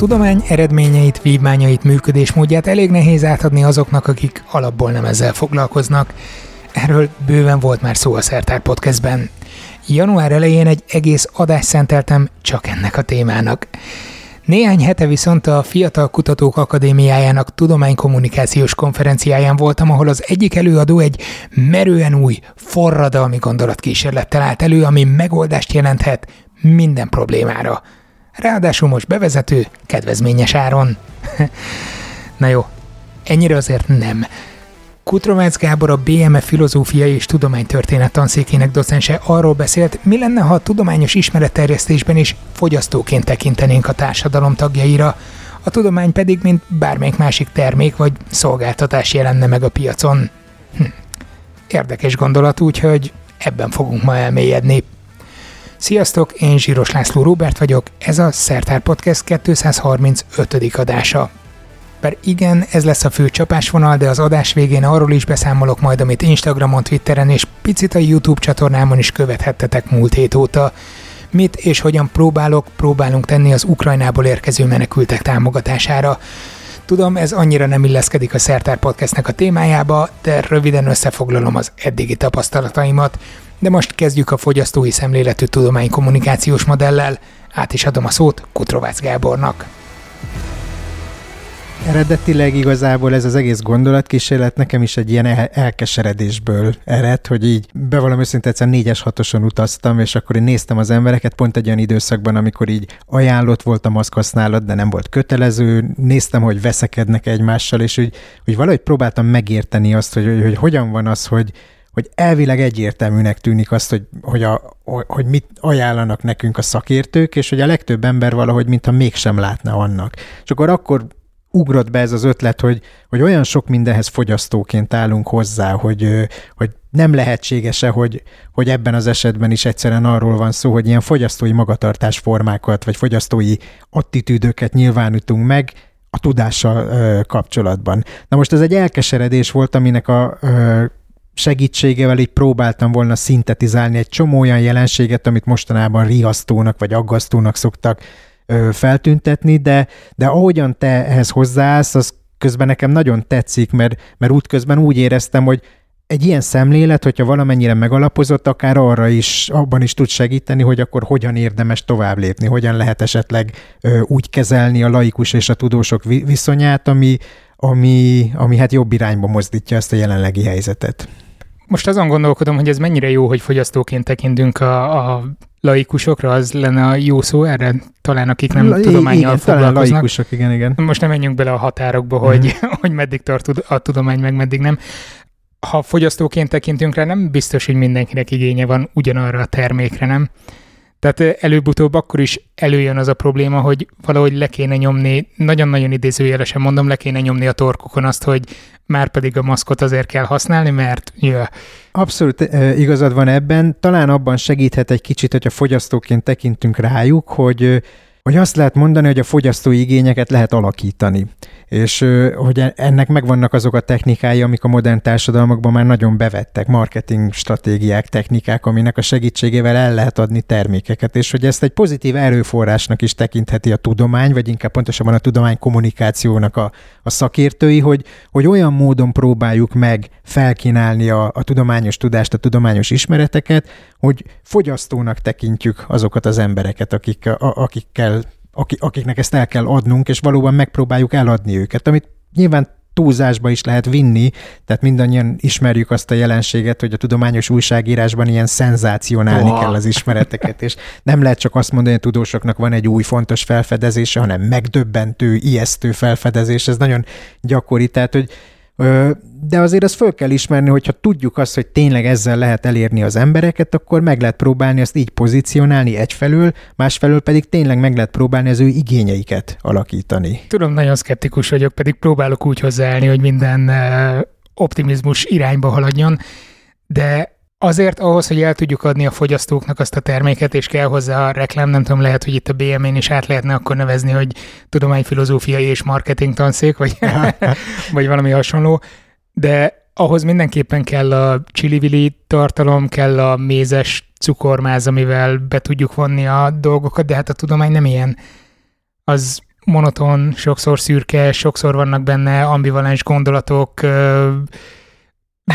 tudomány eredményeit, vívmányait, működésmódját elég nehéz átadni azoknak, akik alapból nem ezzel foglalkoznak. Erről bőven volt már szó a Szertár Podcastben. Január elején egy egész adást szenteltem csak ennek a témának. Néhány hete viszont a Fiatal Kutatók Akadémiájának tudománykommunikációs konferenciáján voltam, ahol az egyik előadó egy merően új, forradalmi gondolatkísérlettel állt elő, ami megoldást jelenthet minden problémára. Ráadásul most bevezető, kedvezményes áron. Na jó, ennyire azért nem. Kutrovácz Gábor a BME Filozófiai és Tudománytörténet tanszékének docense arról beszélt, mi lenne, ha a tudományos ismeretterjesztésben is fogyasztóként tekintenénk a társadalom tagjaira, a tudomány pedig, mint bármelyik másik termék vagy szolgáltatás jelenne meg a piacon. Hm. Érdekes gondolat, úgyhogy ebben fogunk ma elmélyedni. Sziasztok, én Zsíros László Róbert vagyok, ez a Szertár Podcast 235. adása. Per igen, ez lesz a fő csapásvonal, de az adás végén arról is beszámolok majd, amit Instagramon, Twitteren és picit a YouTube csatornámon is követhettetek múlt hét óta. Mit és hogyan próbálok, próbálunk tenni az Ukrajnából érkező menekültek támogatására. Tudom, ez annyira nem illeszkedik a Szertár Podcastnek a témájába, de röviden összefoglalom az eddigi tapasztalataimat, de most kezdjük a fogyasztói szemléletű tudománykommunikációs modellel. Át is adom a szót Kutrovácz Gábornak. Eredetileg igazából ez az egész gondolatkísérlet nekem is egy ilyen elkeseredésből ered, hogy így bevallom őszintén egyszer négyes hatoson utaztam, és akkor én néztem az embereket pont egy olyan időszakban, amikor így ajánlott volt a maszkhasználat, de nem volt kötelező, néztem, hogy veszekednek egymással, és úgy, úgy valahogy próbáltam megérteni azt, hogy, hogy, hogy hogyan van az, hogy, hogy elvileg egyértelműnek tűnik azt, hogy, hogy, a, hogy mit ajánlanak nekünk a szakértők, és hogy a legtöbb ember valahogy, mintha mégsem látna annak. És akkor akkor ugrott be ez az ötlet, hogy, hogy olyan sok mindenhez fogyasztóként állunk hozzá, hogy, hogy nem lehetséges-e, hogy, hogy ebben az esetben is egyszerűen arról van szó, hogy ilyen fogyasztói magatartásformákat, vagy fogyasztói attitűdöket nyilvánítunk meg, a tudással kapcsolatban. Na most ez egy elkeseredés volt, aminek a segítségevel így próbáltam volna szintetizálni egy csomó olyan jelenséget, amit mostanában riasztónak vagy aggasztónak szoktak feltüntetni, de, de ahogyan te ehhez hozzáállsz, az közben nekem nagyon tetszik, mert, mert útközben úgy éreztem, hogy egy ilyen szemlélet, hogyha valamennyire megalapozott, akár arra is, abban is tud segíteni, hogy akkor hogyan érdemes tovább lépni, hogyan lehet esetleg ö, úgy kezelni a laikus és a tudósok viszonyát, ami, ami, ami hát jobb irányba mozdítja ezt a jelenlegi helyzetet. Most azon gondolkodom, hogy ez mennyire jó, hogy fogyasztóként tekintünk a, a laikusokra, az lenne a jó szó erre, talán akik nem La, tudományjal igen, foglalkoznak. Talán laikusok, igen, igen. Most nem menjünk bele a határokba, mm. hogy, hogy meddig tart a tudomány, meg meddig nem. Ha fogyasztóként tekintünk rá, nem biztos, hogy mindenkinek igénye van ugyanarra a termékre, nem? Tehát előbb-utóbb akkor is előjön az a probléma, hogy valahogy le kéne nyomni, nagyon-nagyon idézőjelesen mondom, le kéne nyomni a torkokon azt, hogy már pedig a maszkot azért kell használni, mert jö. Abszolút igazad van ebben. Talán abban segíthet egy kicsit, a fogyasztóként tekintünk rájuk, hogy hogy azt lehet mondani, hogy a fogyasztói igényeket lehet alakítani. És hogy e, ennek megvannak azok a technikái, amik a modern társadalmakban már nagyon bevettek, marketing stratégiák, technikák, aminek a segítségével el lehet adni termékeket, és hogy ezt egy pozitív erőforrásnak is tekintheti a tudomány, vagy inkább pontosabban a tudomány kommunikációnak a, a szakértői, hogy, hogy olyan módon próbáljuk meg felkínálni a, a tudományos tudást, a tudományos ismereteket, hogy fogyasztónak tekintjük azokat az embereket, akik, a, akikkel akiknek ezt el kell adnunk, és valóban megpróbáljuk eladni őket, amit nyilván túlzásba is lehet vinni, tehát mindannyian ismerjük azt a jelenséget, hogy a tudományos újságírásban ilyen szenzácionálni oh. kell az ismereteket, és nem lehet csak azt mondani, hogy a tudósoknak van egy új fontos felfedezése, hanem megdöbbentő, ijesztő felfedezés, ez nagyon gyakori, tehát hogy de azért azt föl kell ismerni, hogyha tudjuk azt, hogy tényleg ezzel lehet elérni az embereket, akkor meg lehet próbálni azt így pozícionálni egyfelől, másfelől pedig tényleg meg lehet próbálni az ő igényeiket alakítani. Tudom, nagyon szkeptikus vagyok, pedig próbálok úgy hozzáállni, hogy minden optimizmus irányba haladjon, de Azért ahhoz, hogy el tudjuk adni a fogyasztóknak azt a terméket, és kell hozzá a reklám, nem tudom, lehet, hogy itt a BM-én is át lehetne akkor nevezni, hogy tudományfilozófiai és marketing tanszék, vagy, vagy valami hasonló, de ahhoz mindenképpen kell a csili tartalom, kell a mézes cukormáz, amivel be tudjuk vonni a dolgokat, de hát a tudomány nem ilyen. Az monoton, sokszor szürke, sokszor vannak benne ambivalens gondolatok,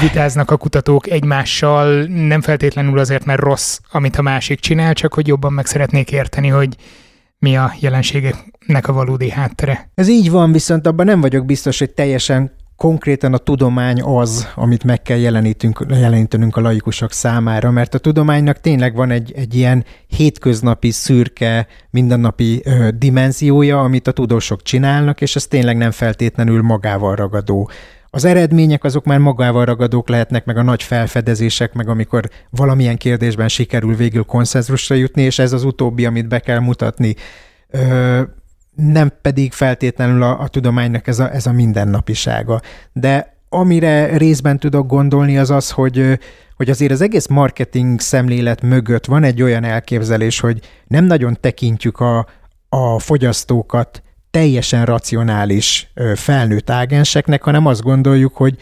vitáznak a kutatók egymással, nem feltétlenül azért, mert rossz, amit a másik csinál, csak hogy jobban meg szeretnék érteni, hogy mi a jelenségeknek a valódi háttere. Ez így van, viszont abban nem vagyok biztos, hogy teljesen konkrétan a tudomány az, amit meg kell jelenítünk, jelenítenünk a laikusok számára, mert a tudománynak tényleg van egy, egy ilyen hétköznapi, szürke, mindennapi ö, dimenziója, amit a tudósok csinálnak, és ez tényleg nem feltétlenül magával ragadó. Az eredmények azok már magával ragadók lehetnek, meg a nagy felfedezések, meg amikor valamilyen kérdésben sikerül végül konszenzusra jutni, és ez az utóbbi, amit be kell mutatni. Ö, nem pedig feltétlenül a, a tudománynak ez a, ez a mindennapisága. De amire részben tudok gondolni, az az, hogy, hogy azért az egész marketing szemlélet mögött van egy olyan elképzelés, hogy nem nagyon tekintjük a, a fogyasztókat teljesen racionális felnőtt ágenseknek, hanem azt gondoljuk, hogy,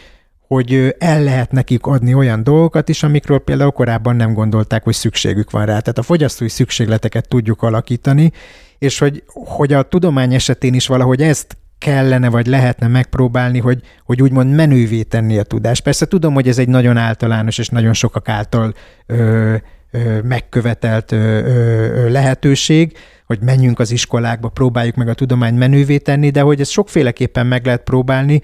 hogy el lehet nekik adni olyan dolgokat is, amikről például korábban nem gondolták, hogy szükségük van rá. Tehát a fogyasztói szükségleteket tudjuk alakítani, és hogy, hogy a tudomány esetén is valahogy ezt kellene vagy lehetne megpróbálni, hogy, hogy úgymond menővé tenni a tudást. Persze tudom, hogy ez egy nagyon általános és nagyon sokak által ö, megkövetelt lehetőség, hogy menjünk az iskolákba, próbáljuk meg a tudomány menővé tenni, de hogy ezt sokféleképpen meg lehet próbálni,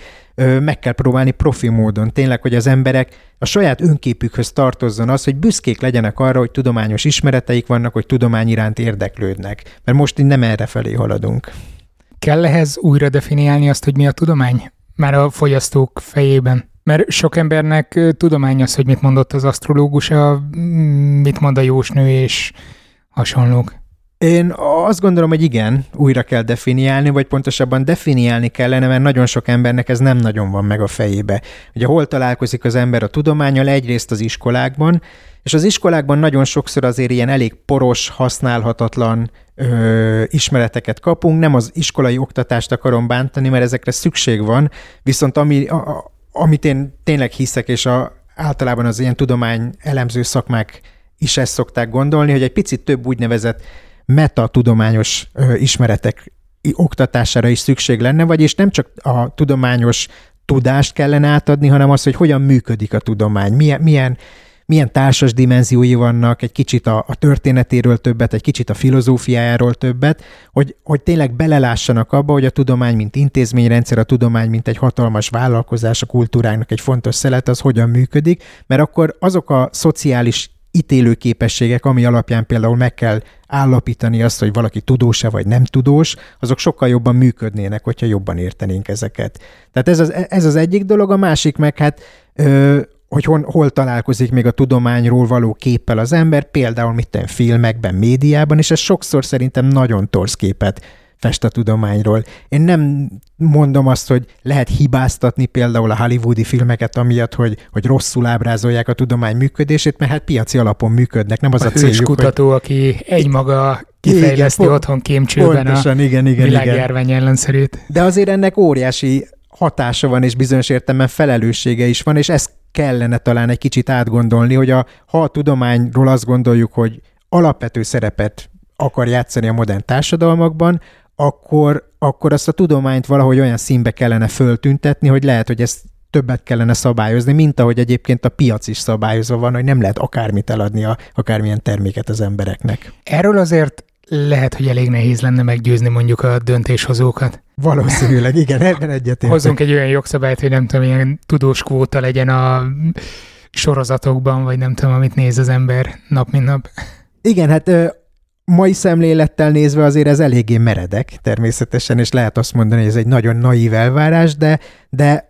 meg kell próbálni profi módon. Tényleg, hogy az emberek a saját önképükhöz tartozzon az, hogy büszkék legyenek arra, hogy tudományos ismereteik vannak, hogy tudomány iránt érdeklődnek. Mert most így nem erre felé haladunk. Kell ehhez újra definiálni azt, hogy mi a tudomány? Már a fogyasztók fejében. Mert sok embernek tudomány az, hogy mit mondott az asztrológus, a, mit mond a jósnő és hasonlók. Én azt gondolom, hogy igen, újra kell definiálni, vagy pontosabban definiálni kellene, mert nagyon sok embernek ez nem nagyon van meg a fejébe. Ugye hol találkozik az ember a tudományal? Egyrészt az iskolákban, és az iskolákban nagyon sokszor azért ilyen elég poros, használhatatlan ö, ismereteket kapunk. Nem az iskolai oktatást akarom bántani, mert ezekre szükség van, viszont ami, a, amit én tényleg hiszek, és a, általában az ilyen tudomány elemző szakmák is ezt szokták gondolni, hogy egy picit több úgynevezett metatudományos ismeretek oktatására is szükség lenne, vagyis nem csak a tudományos tudást kellene átadni, hanem az, hogy hogyan működik a tudomány, milyen, milyen, milyen társas dimenziói vannak, egy kicsit a, a történetéről többet, egy kicsit a filozófiájáról többet, hogy, hogy tényleg belelássanak abba, hogy a tudomány, mint intézményrendszer, a tudomány, mint egy hatalmas vállalkozás, a kultúrának egy fontos szelet, az hogyan működik, mert akkor azok a szociális ítélő képességek, ami alapján például meg kell állapítani azt, hogy valaki tudós-e vagy nem tudós, azok sokkal jobban működnének, hogyha jobban értenénk ezeket. Tehát ez az, ez az egyik dolog, a másik meg hát ö, hogy hon, hol találkozik még a tudományról való képpel az ember, például mit filmekben, médiában, és ez sokszor szerintem nagyon torsz képet fest a tudományról. Én nem mondom azt, hogy lehet hibáztatni például a hollywoodi filmeket amiatt, hogy, hogy rosszul ábrázolják a tudomány működését, mert hát piaci alapon működnek, nem az a, a céljuk, kutató, hogy... aki egymaga kifejleszti igen, otthon kémcsőben pontosan, a igen, igen, világjárvány igen. ellenszerét. De azért ennek óriási hatása van, és bizonyos értelemben felelőssége is van, és ezt kellene talán egy kicsit átgondolni, hogy a, ha a tudományról azt gondoljuk, hogy alapvető szerepet akar játszani a modern társadalmakban, akkor, akkor azt a tudományt valahogy olyan színbe kellene föltüntetni, hogy lehet, hogy ezt többet kellene szabályozni, mint ahogy egyébként a piac is szabályozva van, hogy nem lehet akármit eladni, a, akármilyen terméket az embereknek. Erről azért lehet, hogy elég nehéz lenne meggyőzni mondjuk a döntéshozókat. Valószínűleg, igen, ebben egyetértek. Hozzunk egy olyan jogszabályt, hogy nem tudom, ilyen tudós kvóta legyen a sorozatokban, vagy nem tudom, amit néz az ember nap, mint nap. Igen, hát mai szemlélettel nézve azért ez eléggé meredek természetesen, és lehet azt mondani, hogy ez egy nagyon naív elvárás, de, de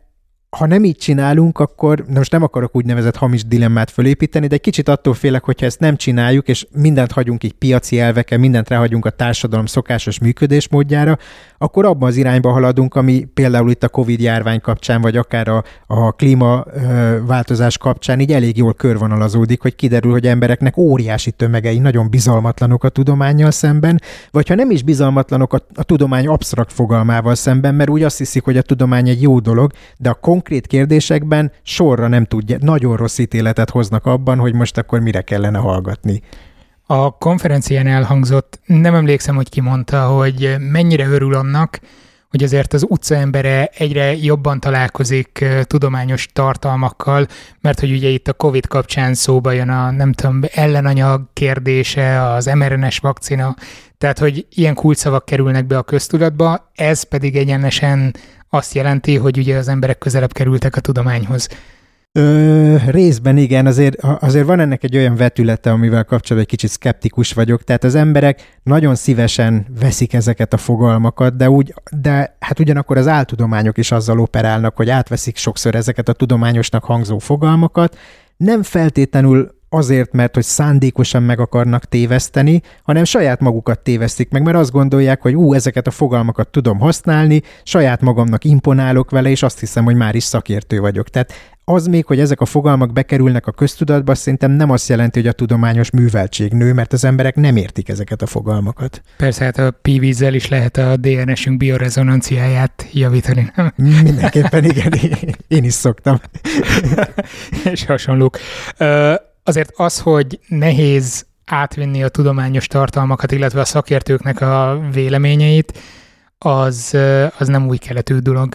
ha nem így csinálunk, akkor de most nem akarok úgynevezett hamis dilemmát fölépíteni, de egy kicsit attól félek, hogyha ezt nem csináljuk, és mindent hagyunk így piaci elveken, mindent ráhagyunk a társadalom szokásos működésmódjára, akkor abban az irányba haladunk, ami például itt a Covid járvány kapcsán, vagy akár a, a klímaváltozás kapcsán így elég jól körvonalazódik, hogy kiderül, hogy embereknek óriási tömegei nagyon bizalmatlanok a tudományjal szemben, vagy ha nem is bizalmatlanok a, a tudomány absztrakt fogalmával szemben, mert úgy azt hiszik, hogy a tudomány egy jó dolog, de a konkrét kérdésekben sorra nem tudja, nagyon rossz ítéletet hoznak abban, hogy most akkor mire kellene hallgatni. A konferencián elhangzott, nem emlékszem, hogy ki mondta, hogy mennyire örül annak, hogy azért az utcaembere egyre jobban találkozik tudományos tartalmakkal, mert hogy ugye itt a COVID kapcsán szóba jön a, nem tudom, ellenanyag kérdése, az mRNS vakcina, tehát hogy ilyen kulcsszavak kerülnek be a köztudatba, ez pedig egyenesen azt jelenti, hogy ugye az emberek közelebb kerültek a tudományhoz. Ö, részben igen, azért, azért van ennek egy olyan vetülete, amivel kapcsolatban egy kicsit szkeptikus vagyok. Tehát az emberek nagyon szívesen veszik ezeket a fogalmakat, de, úgy, de hát ugyanakkor az áltudományok is azzal operálnak, hogy átveszik sokszor ezeket a tudományosnak hangzó fogalmakat. Nem feltétlenül azért, mert hogy szándékosan meg akarnak téveszteni, hanem saját magukat tévesztik meg, mert azt gondolják, hogy ú, ezeket a fogalmakat tudom használni, saját magamnak imponálok vele, és azt hiszem, hogy már is szakértő vagyok. Tehát az még, hogy ezek a fogalmak bekerülnek a köztudatba, szerintem nem azt jelenti, hogy a tudományos műveltség nő, mert az emberek nem értik ezeket a fogalmakat. Persze, hát a PV-zel is lehet a DNS-ünk biorezonanciáját javítani, nem? Mindenképpen igen, én is szoktam. És hasonlók. Azért az, hogy nehéz átvinni a tudományos tartalmakat, illetve a szakértőknek a véleményeit, az, az nem új keletű dolog.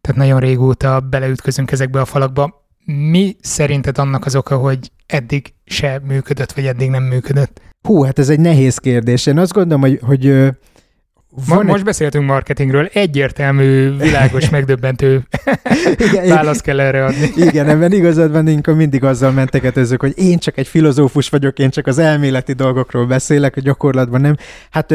Tehát nagyon régóta beleütközünk ezekbe a falakba. Mi szerinted annak az oka, hogy eddig se működött, vagy eddig nem működött? Hú, hát ez egy nehéz kérdés. Én azt gondolom, hogy, hogy Egy... Most beszéltünk marketingről, egyértelmű, világos, megdöbbentő igen, választ kell erre adni. igen, ebben igazad van, inkább mindig azzal mentegetőzök, hogy én csak egy filozófus vagyok, én csak az elméleti dolgokról beszélek, a gyakorlatban nem. Hát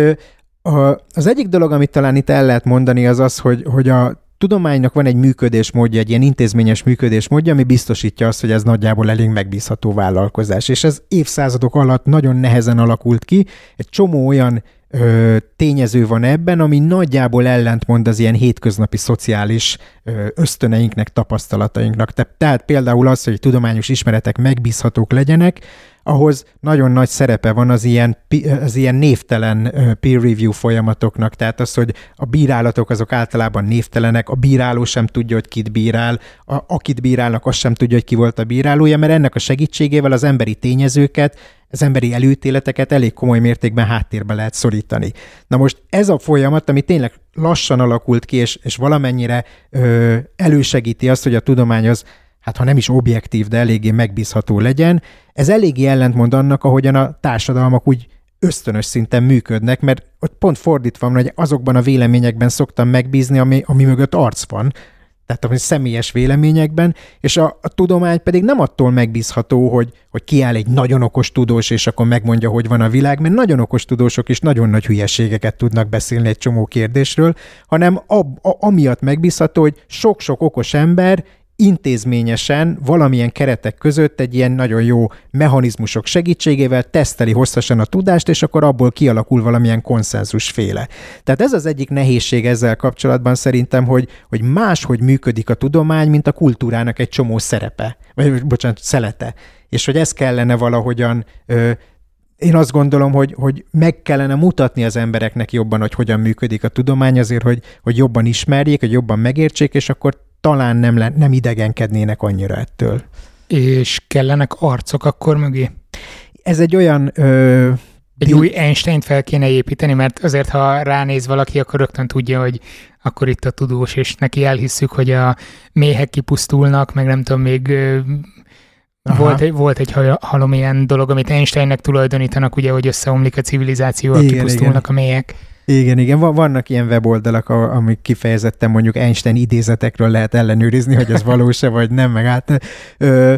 az egyik dolog, amit talán itt el lehet mondani, az az, hogy, hogy a tudománynak van egy működésmódja, egy ilyen intézményes működésmódja, ami biztosítja azt, hogy ez nagyjából elég megbízható vállalkozás. És ez évszázadok alatt nagyon nehezen alakult ki. Egy csomó olyan ö, tényező van ebben, ami nagyjából ellentmond az ilyen hétköznapi szociális ö, ösztöneinknek, tapasztalatainknak. Te, tehát például az, hogy tudományos ismeretek megbízhatók legyenek, ahhoz nagyon nagy szerepe van az ilyen, az ilyen névtelen peer review folyamatoknak, tehát az, hogy a bírálatok azok általában névtelenek, a bíráló sem tudja, hogy kit bírál, a, akit bírálnak, az sem tudja, hogy ki volt a bírálója, mert ennek a segítségével az emberi tényezőket az emberi előítéleteket elég komoly mértékben háttérbe lehet szorítani. Na most ez a folyamat, ami tényleg lassan alakult ki, és, és valamennyire ö, elősegíti azt, hogy a tudomány az hát ha nem is objektív, de eléggé megbízható legyen, ez eléggé ellentmond annak, ahogyan a társadalmak úgy ösztönös szinten működnek, mert ott pont fordítva van, hogy azokban a véleményekben szoktam megbízni, ami, ami mögött arc van, tehát a személyes véleményekben, és a, a tudomány pedig nem attól megbízható, hogy, hogy kiáll egy nagyon okos tudós, és akkor megmondja, hogy van a világ, mert nagyon okos tudósok is nagyon nagy hülyeségeket tudnak beszélni egy csomó kérdésről, hanem ab, a, amiatt megbízható, hogy sok-sok okos ember intézményesen valamilyen keretek között egy ilyen nagyon jó mechanizmusok segítségével teszteli hosszasan a tudást, és akkor abból kialakul valamilyen konszenzusféle. Tehát ez az egyik nehézség ezzel kapcsolatban szerintem, hogy, hogy máshogy működik a tudomány, mint a kultúrának egy csomó szerepe, vagy bocsánat, szelete. És hogy ez kellene valahogyan ö, én azt gondolom, hogy, hogy meg kellene mutatni az embereknek jobban, hogy hogyan működik a tudomány, azért, hogy, hogy jobban ismerjék, hogy jobban megértsék, és akkor talán nem, le, nem idegenkednének annyira ettől. És kellenek arcok akkor mögé? Ez egy olyan... Ö, egy új Einstein fel kéne építeni, mert azért, ha ránéz valaki, akkor rögtön tudja, hogy akkor itt a tudós, és neki elhisszük, hogy a méhek kipusztulnak, meg nem tudom, még volt egy, volt egy halom ilyen dolog, amit Einsteinnek tulajdonítanak, ugye, hogy összeomlik a civilizáció, igen, kipusztulnak igen. a mélyek. Igen, igen, vannak ilyen weboldalak, amik kifejezetten mondjuk Einstein idézetekről lehet ellenőrizni, hogy ez valós-e vagy nem, meg hát ö,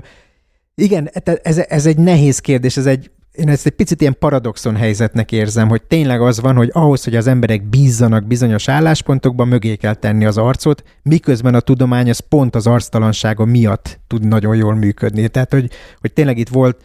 igen, ez, ez egy nehéz kérdés, ez egy, én ezt egy picit ilyen paradoxon helyzetnek érzem, hogy tényleg az van, hogy ahhoz, hogy az emberek bízzanak bizonyos álláspontokban, mögé kell tenni az arcot, miközben a tudomány az pont az arctalansága miatt tud nagyon jól működni. Tehát, hogy, hogy tényleg itt volt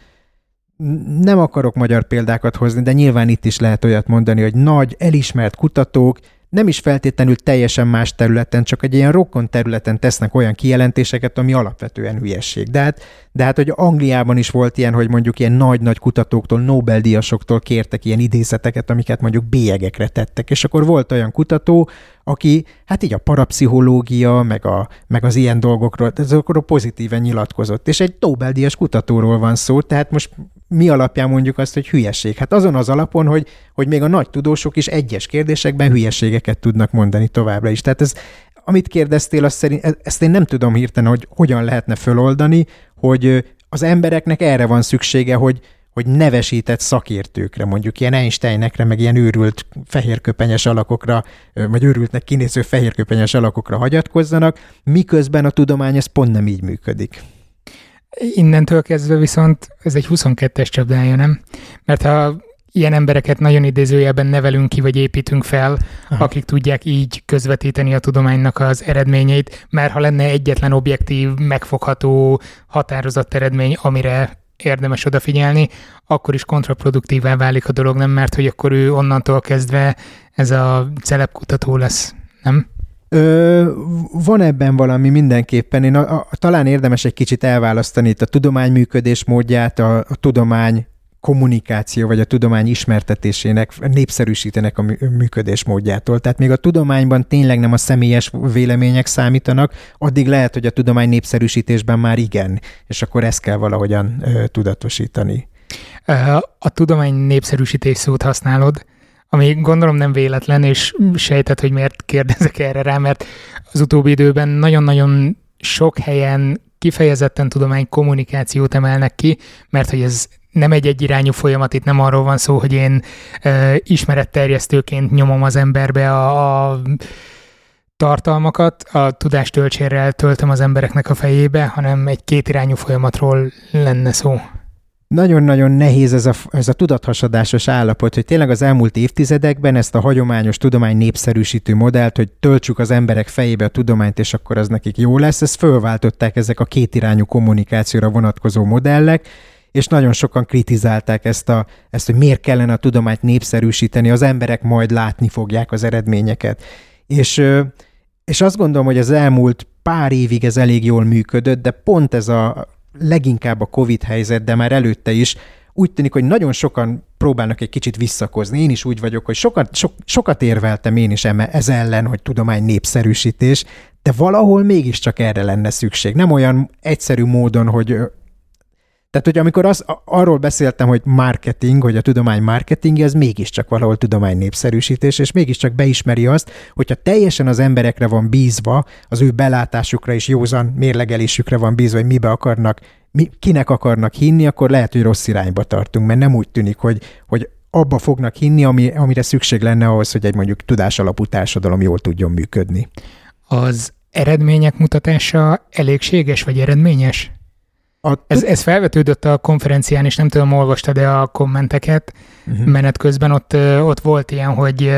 nem akarok magyar példákat hozni, de nyilván itt is lehet olyat mondani, hogy nagy, elismert kutatók nem is feltétlenül teljesen más területen, csak egy ilyen rokon területen tesznek olyan kijelentéseket, ami alapvetően hülyesség. De hát, de hát, hogy Angliában is volt ilyen, hogy mondjuk ilyen nagy-nagy kutatóktól, Nobel-díjasoktól kértek ilyen idézeteket, amiket mondjuk bélyegekre tettek. És akkor volt olyan kutató, aki hát így a parapszichológia, meg, a, meg az ilyen dolgokról, azokról pozitíven nyilatkozott. És egy Nobel-díjas kutatóról van szó, tehát most mi alapján mondjuk azt, hogy hülyeség? Hát azon az alapon, hogy, hogy még a nagy tudósok is egyes kérdésekben hülyeségeket tudnak mondani továbbra is. Tehát ez, amit kérdeztél, azt szerint, e, ezt én nem tudom hirtelen, hogy hogyan lehetne föloldani, hogy az embereknek erre van szüksége, hogy, hogy nevesített szakértőkre, mondjuk ilyen Einsteinekre, meg ilyen őrült fehérköpenyes alakokra, vagy őrültnek kinéző fehérköpenyes alakokra hagyatkozzanak, miközben a tudomány ez pont nem így működik. Innentől kezdve viszont ez egy 22-es csapdája, nem? Mert ha ilyen embereket nagyon idézőjelben nevelünk ki, vagy építünk fel, Aha. akik tudják így közvetíteni a tudománynak az eredményeit, mert ha lenne egyetlen objektív, megfogható, határozott eredmény, amire érdemes odafigyelni, akkor is kontraproduktívá válik a dolog, nem? Mert hogy akkor ő onnantól kezdve ez a celebkutató lesz, nem? Ö, van ebben valami mindenképpen. Én a, a, talán érdemes egy kicsit elválasztani itt a tudomány működés módját, a, a tudomány kommunikáció vagy a tudomány ismertetésének, népszerűsítenek a működés módjától. Tehát még a tudományban tényleg nem a személyes vélemények számítanak, addig lehet, hogy a tudomány népszerűsítésben már igen, és akkor ezt kell valahogyan ö, tudatosítani. A tudomány népszerűsítés szót használod, ami gondolom nem véletlen, és sejtett, hogy miért kérdezek erre rá, mert az utóbbi időben nagyon-nagyon sok helyen kifejezetten tudomány kommunikációt emelnek ki, mert hogy ez nem egy egyirányú folyamat, itt nem arról van szó, hogy én e, ismeretterjesztőként nyomom az emberbe a, a tartalmakat, a tudástöltsérrel töltöm az embereknek a fejébe, hanem egy kétirányú folyamatról lenne szó nagyon-nagyon nehéz ez a, ez a tudathasadásos állapot, hogy tényleg az elmúlt évtizedekben ezt a hagyományos tudomány népszerűsítő modellt, hogy töltsük az emberek fejébe a tudományt, és akkor az nekik jó lesz, ezt fölváltották ezek a kétirányú kommunikációra vonatkozó modellek, és nagyon sokan kritizálták ezt, a, ezt, hogy miért kellene a tudományt népszerűsíteni, az emberek majd látni fogják az eredményeket. És, és azt gondolom, hogy az elmúlt pár évig ez elég jól működött, de pont ez a leginkább a COVID helyzet, de már előtte is úgy tűnik, hogy nagyon sokan próbálnak egy kicsit visszakozni. Én is úgy vagyok, hogy sokat, so, sokat érveltem én is ez ellen, hogy tudomány népszerűsítés, de valahol mégiscsak erre lenne szükség. Nem olyan egyszerű módon, hogy tehát, hogy amikor az, arról beszéltem, hogy marketing, hogy a tudomány marketing, az mégiscsak valahol tudomány népszerűsítés, és mégiscsak beismeri azt, hogyha teljesen az emberekre van bízva, az ő belátásukra és józan mérlegelésükre van bízva, hogy mibe akarnak, mi, kinek akarnak hinni, akkor lehet, hogy rossz irányba tartunk, mert nem úgy tűnik, hogy, hogy abba fognak hinni, ami, amire szükség lenne ahhoz, hogy egy mondjuk tudásalapú társadalom jól tudjon működni. Az eredmények mutatása elégséges vagy eredményes? A ez, ez felvetődött a konferencián, és nem tudom, olvastad-e a kommenteket uh-huh. menet közben, ott, ott volt ilyen, hogy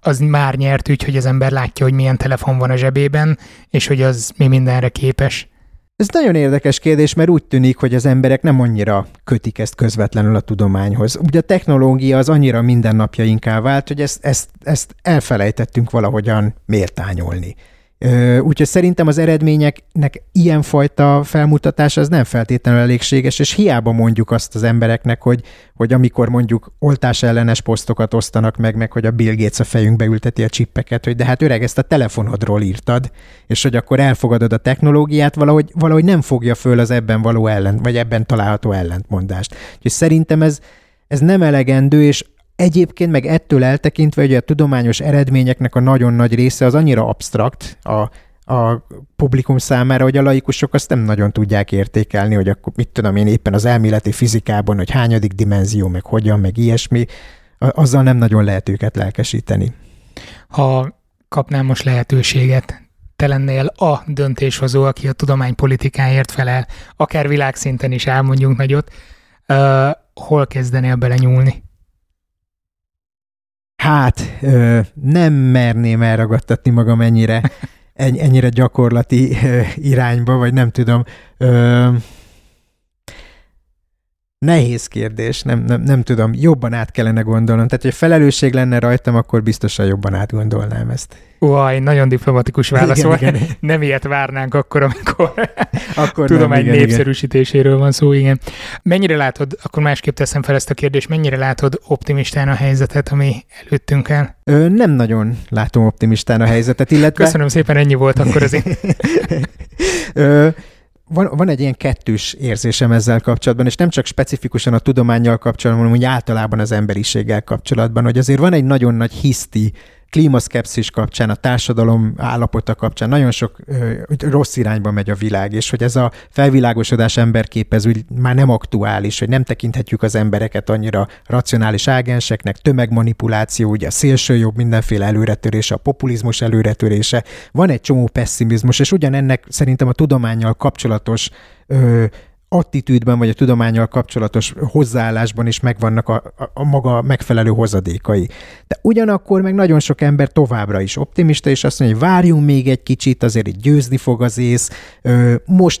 az már nyert ügy, hogy az ember látja, hogy milyen telefon van a zsebében, és hogy az mi mindenre képes. Ez nagyon érdekes kérdés, mert úgy tűnik, hogy az emberek nem annyira kötik ezt közvetlenül a tudományhoz. Ugye a technológia az annyira mindennapjainká vált, hogy ezt, ezt, ezt elfelejtettünk valahogyan méltányolni. Úgyhogy szerintem az eredményeknek ilyenfajta felmutatása az nem feltétlenül elégséges, és hiába mondjuk azt az embereknek, hogy, hogy amikor mondjuk oltás ellenes posztokat osztanak meg, meg hogy a Bill Gates a fejünkbe ülteti a csippeket, hogy de hát öreg, ezt a telefonodról írtad, és hogy akkor elfogadod a technológiát, valahogy, valahogy nem fogja föl az ebben való ellent, vagy ebben található ellentmondást. Úgyhogy szerintem ez, ez nem elegendő, és Egyébként meg ettől eltekintve, hogy a tudományos eredményeknek a nagyon nagy része az annyira absztrakt a, a publikum számára, hogy a laikusok azt nem nagyon tudják értékelni, hogy akkor mit tudom én éppen az elméleti fizikában, hogy hányadik dimenzió, meg hogyan, meg ilyesmi, azzal nem nagyon lehet őket lelkesíteni. Ha kapnám most lehetőséget, te lennél a döntéshozó, aki a tudománypolitikáért felel, akár világszinten is elmondjunk nagyot, uh, hol kezdenél bele nyúlni? Hát nem merném elragadtatni magam ennyire, ennyire gyakorlati irányba, vagy nem tudom. Nehéz kérdés, nem, nem, nem tudom, jobban át kellene gondolnom. Tehát, hogy felelősség lenne rajtam, akkor biztosan jobban átgondolnám ezt. Uaj, nagyon diplomatikus válasz igen, volt. Igen. Nem ilyet várnánk akkor, amikor akkor tudomány nem, igen, népszerűsítéséről igen. van szó, igen. Mennyire látod, akkor másképp teszem fel ezt a kérdést, mennyire látod optimistán a helyzetet, ami előttünk el? Ö, nem nagyon látom optimistán a helyzetet, illetve... Köszönöm szépen, ennyi volt akkor azért. Ö, van, van egy ilyen kettős érzésem ezzel kapcsolatban, és nem csak specifikusan a tudományjal kapcsolatban, hanem úgy általában az emberiséggel kapcsolatban, hogy azért van egy nagyon nagy hiszti klímaszkepszis kapcsán, a társadalom állapota kapcsán nagyon sok ö, rossz irányba megy a világ, és hogy ez a felvilágosodás emberképez úgy már nem aktuális, hogy nem tekinthetjük az embereket annyira racionális ágenseknek, tömegmanipuláció, ugye a szélsőjobb mindenféle előretörése, a populizmus előretörése, van egy csomó pessimizmus, és ugyanennek szerintem a tudományjal kapcsolatos ö, attitűdben vagy a tudományjal kapcsolatos hozzáállásban is megvannak a, a, a maga megfelelő hozadékai. De ugyanakkor meg nagyon sok ember továbbra is optimista, és azt mondja, hogy várjunk még egy kicsit, azért itt győzni fog az ész, most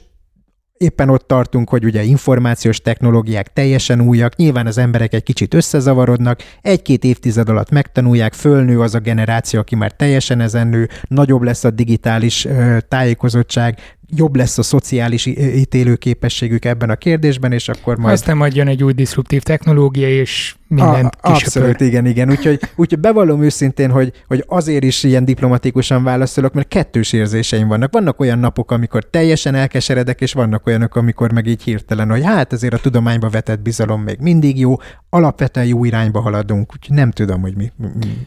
éppen ott tartunk, hogy ugye információs technológiák teljesen újak, nyilván az emberek egy kicsit összezavarodnak, egy-két évtized alatt megtanulják, fölnő az a generáció, aki már teljesen ezen nő, nagyobb lesz a digitális ö, tájékozottság, jobb lesz a szociális ítélőképességük ebben a kérdésben, és akkor majd... Aztán majd jön egy új diszruptív technológia, és mindent a, Abszolút, igen, igen. Úgyhogy, úgyhogy bevallom őszintén, hogy, hogy azért is ilyen diplomatikusan válaszolok, mert kettős érzéseim vannak. Vannak olyan napok, amikor teljesen elkeseredek, és vannak olyanok, amikor meg így hirtelen, hogy hát azért a tudományba vetett bizalom még mindig jó, alapvetően jó irányba haladunk, úgyhogy nem tudom, hogy mi, mi.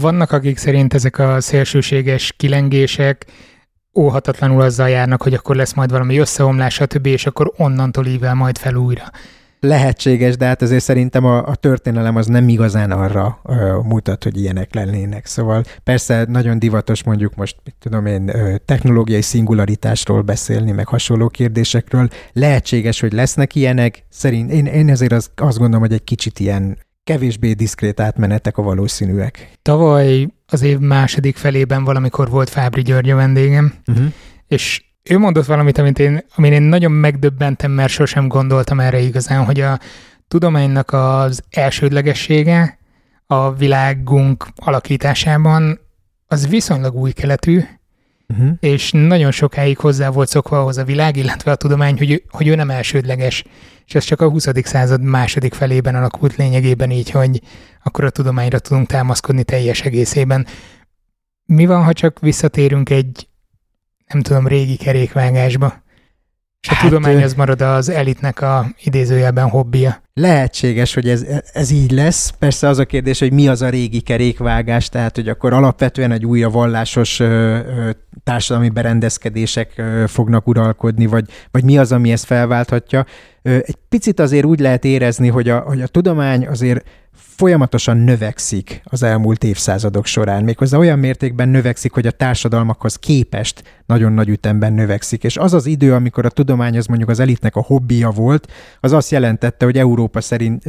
Vannak, akik szerint ezek a szélsőséges kilengések óhatatlanul azzal járnak, hogy akkor lesz majd valami összeomlás, stb., és akkor onnantól ível majd fel újra. Lehetséges, de hát azért szerintem a, a történelem az nem igazán arra ö, mutat, hogy ilyenek lennének. Szóval persze nagyon divatos mondjuk most, mit tudom én, ö, technológiai szingularitásról beszélni, meg hasonló kérdésekről. Lehetséges, hogy lesznek ilyenek. Szerint én, én ezért az, azt gondolom, hogy egy kicsit ilyen kevésbé diszkrét átmenetek a valószínűek. Tavaly az év második felében valamikor volt Fábri György a vendégem, uh-huh. és ő mondott valamit, amit én, amin én nagyon megdöbbentem, mert sosem gondoltam erre igazán, hogy a tudománynak az elsődlegessége a világunk alakításában az viszonylag új keletű, uh-huh. és nagyon sokáig hozzá volt szokva ahhoz a világ, illetve a tudomány, hogy, hogy ő nem elsődleges. És ez csak a 20. század második felében alakult lényegében így, hogy akkor a tudományra tudunk támaszkodni teljes egészében. Mi van, ha csak visszatérünk egy, nem tudom, régi kerékvágásba? És a hát, tudomány az marad az elitnek a idézőjelben hobbija. Lehetséges, hogy ez, ez így lesz. Persze az a kérdés, hogy mi az a régi kerékvágás, tehát hogy akkor alapvetően egy újra vallásos ö, ö, társadalmi berendezkedések ö, fognak uralkodni, vagy, vagy mi az, ami ezt felválthatja. Ö, egy picit azért úgy lehet érezni, hogy a, hogy a tudomány azért folyamatosan növekszik az elmúlt évszázadok során. Méghozzá olyan mértékben növekszik, hogy a társadalmakhoz képest nagyon nagy ütemben növekszik. És az az idő, amikor a tudomány az mondjuk az elitnek a hobbija volt, az azt jelentette, hogy Európa, szerint,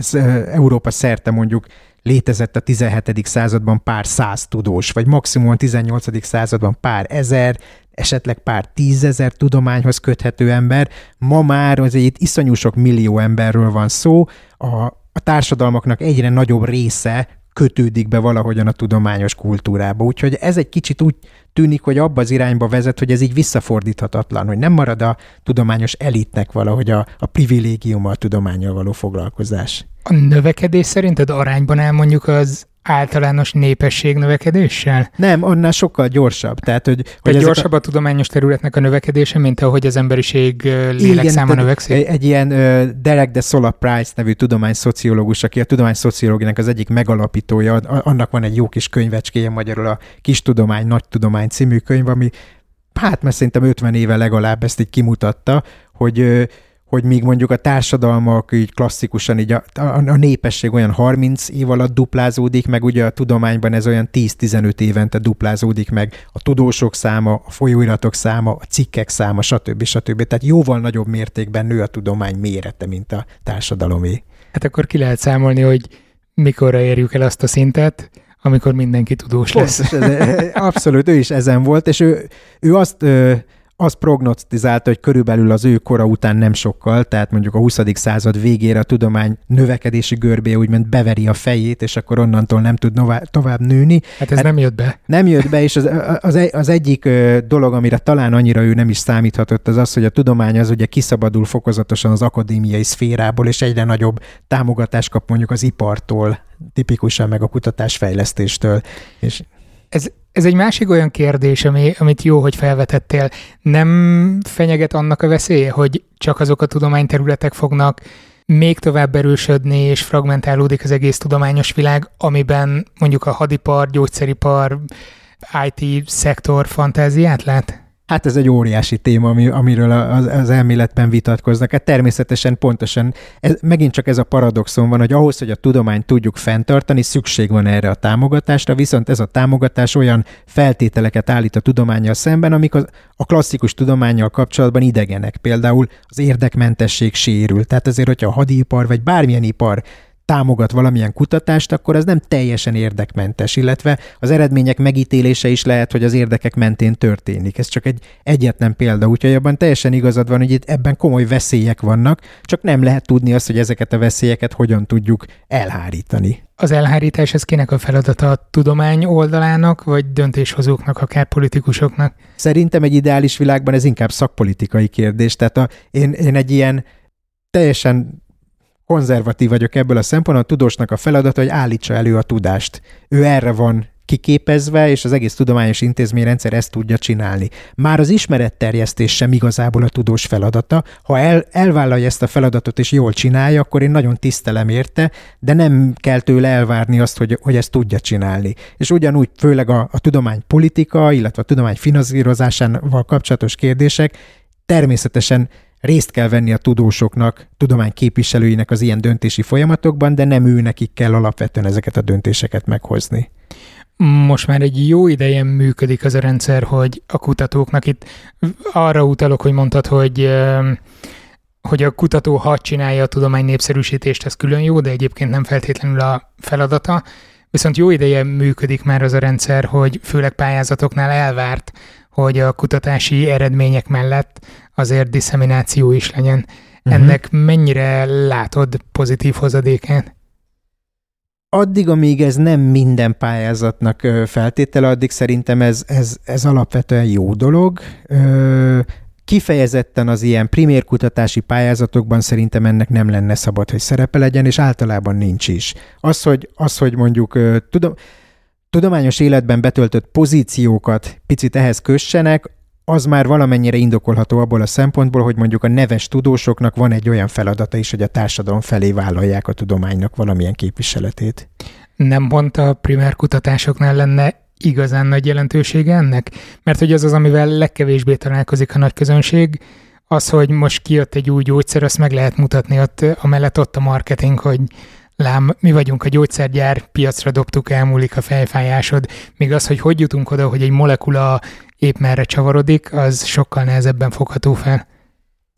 Európa szerte mondjuk létezett a 17. században pár száz tudós, vagy maximum a 18. században pár ezer, esetleg pár tízezer tudományhoz köthető ember. Ma már azért itt iszonyú sok millió emberről van szó, a, a társadalmaknak egyre nagyobb része kötődik be valahogyan a tudományos kultúrába. Úgyhogy ez egy kicsit úgy tűnik, hogy abba az irányba vezet, hogy ez így visszafordíthatatlan, hogy nem marad a tudományos elitnek valahogy a, a privilégiuma a tudományjal való foglalkozás. A növekedés szerinted arányban elmondjuk az általános népesség növekedéssel? Nem, annál sokkal gyorsabb. Tehát, hogy, hogy Tehát gyorsabb a... a tudományos területnek a növekedése, mint ahogy az emberiség lélekszáma növekszik? Egy, egy ilyen uh, Derek de Sola Price nevű tudományszociológus, aki a tudományszociológiának az egyik megalapítója, annak van egy jó kis könyvecskéje magyarul, a Kis Tudomány, Nagy Tudomány című könyv, ami hát mert szerintem 50 éve legalább ezt így kimutatta, hogy hogy míg mondjuk a társadalmak így klasszikusan így a, a, a népesség olyan 30 év alatt duplázódik, meg ugye a tudományban ez olyan 10-15 évente duplázódik meg a tudósok száma, a folyóiratok száma, a cikkek száma, stb. stb. Tehát jóval nagyobb mértékben nő a tudomány mérete, mint a társadalomé. Hát akkor ki lehet számolni, hogy mikorra érjük el azt a szintet, amikor mindenki tudós lesz. Pontos, ez, abszolút, ő is ezen volt, és ő, ő azt az prognosztizálta, hogy körülbelül az ő kora után nem sokkal, tehát mondjuk a 20. század végére a tudomány növekedési görbé úgymond beveri a fejét, és akkor onnantól nem tud nová- tovább nőni. Hát ez hát nem jött be. Nem jött be, és az, az, az egyik dolog, amire talán annyira ő nem is számíthatott, az az, hogy a tudomány az ugye kiszabadul fokozatosan az akadémiai szférából, és egyre nagyobb támogatást kap mondjuk az ipartól, tipikusan meg a kutatásfejlesztéstől. És ez Ez egy másik olyan kérdés, ami, amit jó, hogy felvetettél. Nem fenyeget annak a veszélye, hogy csak azok a tudományterületek fognak még tovább erősödni, és fragmentálódik az egész tudományos világ, amiben mondjuk a hadipar, gyógyszeripar, IT szektor fantáziát lát? Hát ez egy óriási téma, ami, amiről az, az elméletben vitatkoznak. Hát természetesen pontosan, ez, megint csak ez a paradoxon van, hogy ahhoz, hogy a tudományt tudjuk fenntartani, szükség van erre a támogatásra, viszont ez a támogatás olyan feltételeket állít a tudományjal szemben, amik az, a klasszikus tudományjal kapcsolatban idegenek. Például az érdekmentesség sérül. Tehát azért, hogyha a hadipar vagy bármilyen ipar támogat valamilyen kutatást, akkor az nem teljesen érdekmentes, illetve az eredmények megítélése is lehet, hogy az érdekek mentén történik. Ez csak egy egyetlen példa, úgyhogy abban teljesen igazad van, hogy itt ebben komoly veszélyek vannak, csak nem lehet tudni azt, hogy ezeket a veszélyeket hogyan tudjuk elhárítani. Az elhárítás ez kinek a feladata a tudomány oldalának, vagy döntéshozóknak, akár politikusoknak? Szerintem egy ideális világban ez inkább szakpolitikai kérdés. Tehát a, én, én egy ilyen teljesen konzervatív vagyok ebből a szempontból, a tudósnak a feladata, hogy állítsa elő a tudást. Ő erre van kiképezve, és az egész tudományos intézményrendszer ezt tudja csinálni. Már az ismeretterjesztés sem igazából a tudós feladata. Ha el, elvállalja ezt a feladatot és jól csinálja, akkor én nagyon tisztelem érte, de nem kell tőle elvárni azt, hogy, hogy ezt tudja csinálni. És ugyanúgy főleg a, a tudomány politika, illetve a tudomány finanszírozásával kapcsolatos kérdések természetesen részt kell venni a tudósoknak, tudomány képviselőinek az ilyen döntési folyamatokban, de nem ő nekik kell alapvetően ezeket a döntéseket meghozni. Most már egy jó ideje működik az a rendszer, hogy a kutatóknak itt arra utalok, hogy mondtad, hogy hogy a kutató ha csinálja a tudomány népszerűsítést, ez külön jó, de egyébként nem feltétlenül a feladata. Viszont jó ideje működik már az a rendszer, hogy főleg pályázatoknál elvárt, hogy a kutatási eredmények mellett azért diszemináció is legyen. Uh-huh. Ennek mennyire látod pozitív hozadékát? Addig, amíg ez nem minden pályázatnak feltétele, addig szerintem ez, ez, ez alapvetően jó dolog. Kifejezetten az ilyen primér kutatási pályázatokban szerintem ennek nem lenne szabad, hogy szerepe legyen, és általában nincs is. Az, hogy, az, hogy mondjuk tudom, tudományos életben betöltött pozíciókat picit ehhez kössenek, az már valamennyire indokolható abból a szempontból, hogy mondjuk a neves tudósoknak van egy olyan feladata is, hogy a társadalom felé vállalják a tudománynak valamilyen képviseletét. Nem pont a primer kutatásoknál lenne igazán nagy jelentősége ennek? Mert hogy az az, amivel legkevésbé találkozik a nagy közönség, az, hogy most kijött egy új gyógyszer, azt meg lehet mutatni ott, amellett ott a marketing, hogy lám, mi vagyunk a gyógyszergyár, piacra dobtuk, elmúlik a fejfájásod, míg az, hogy hogy jutunk oda, hogy egy molekula épp merre csavarodik, az sokkal nehezebben fogható fel.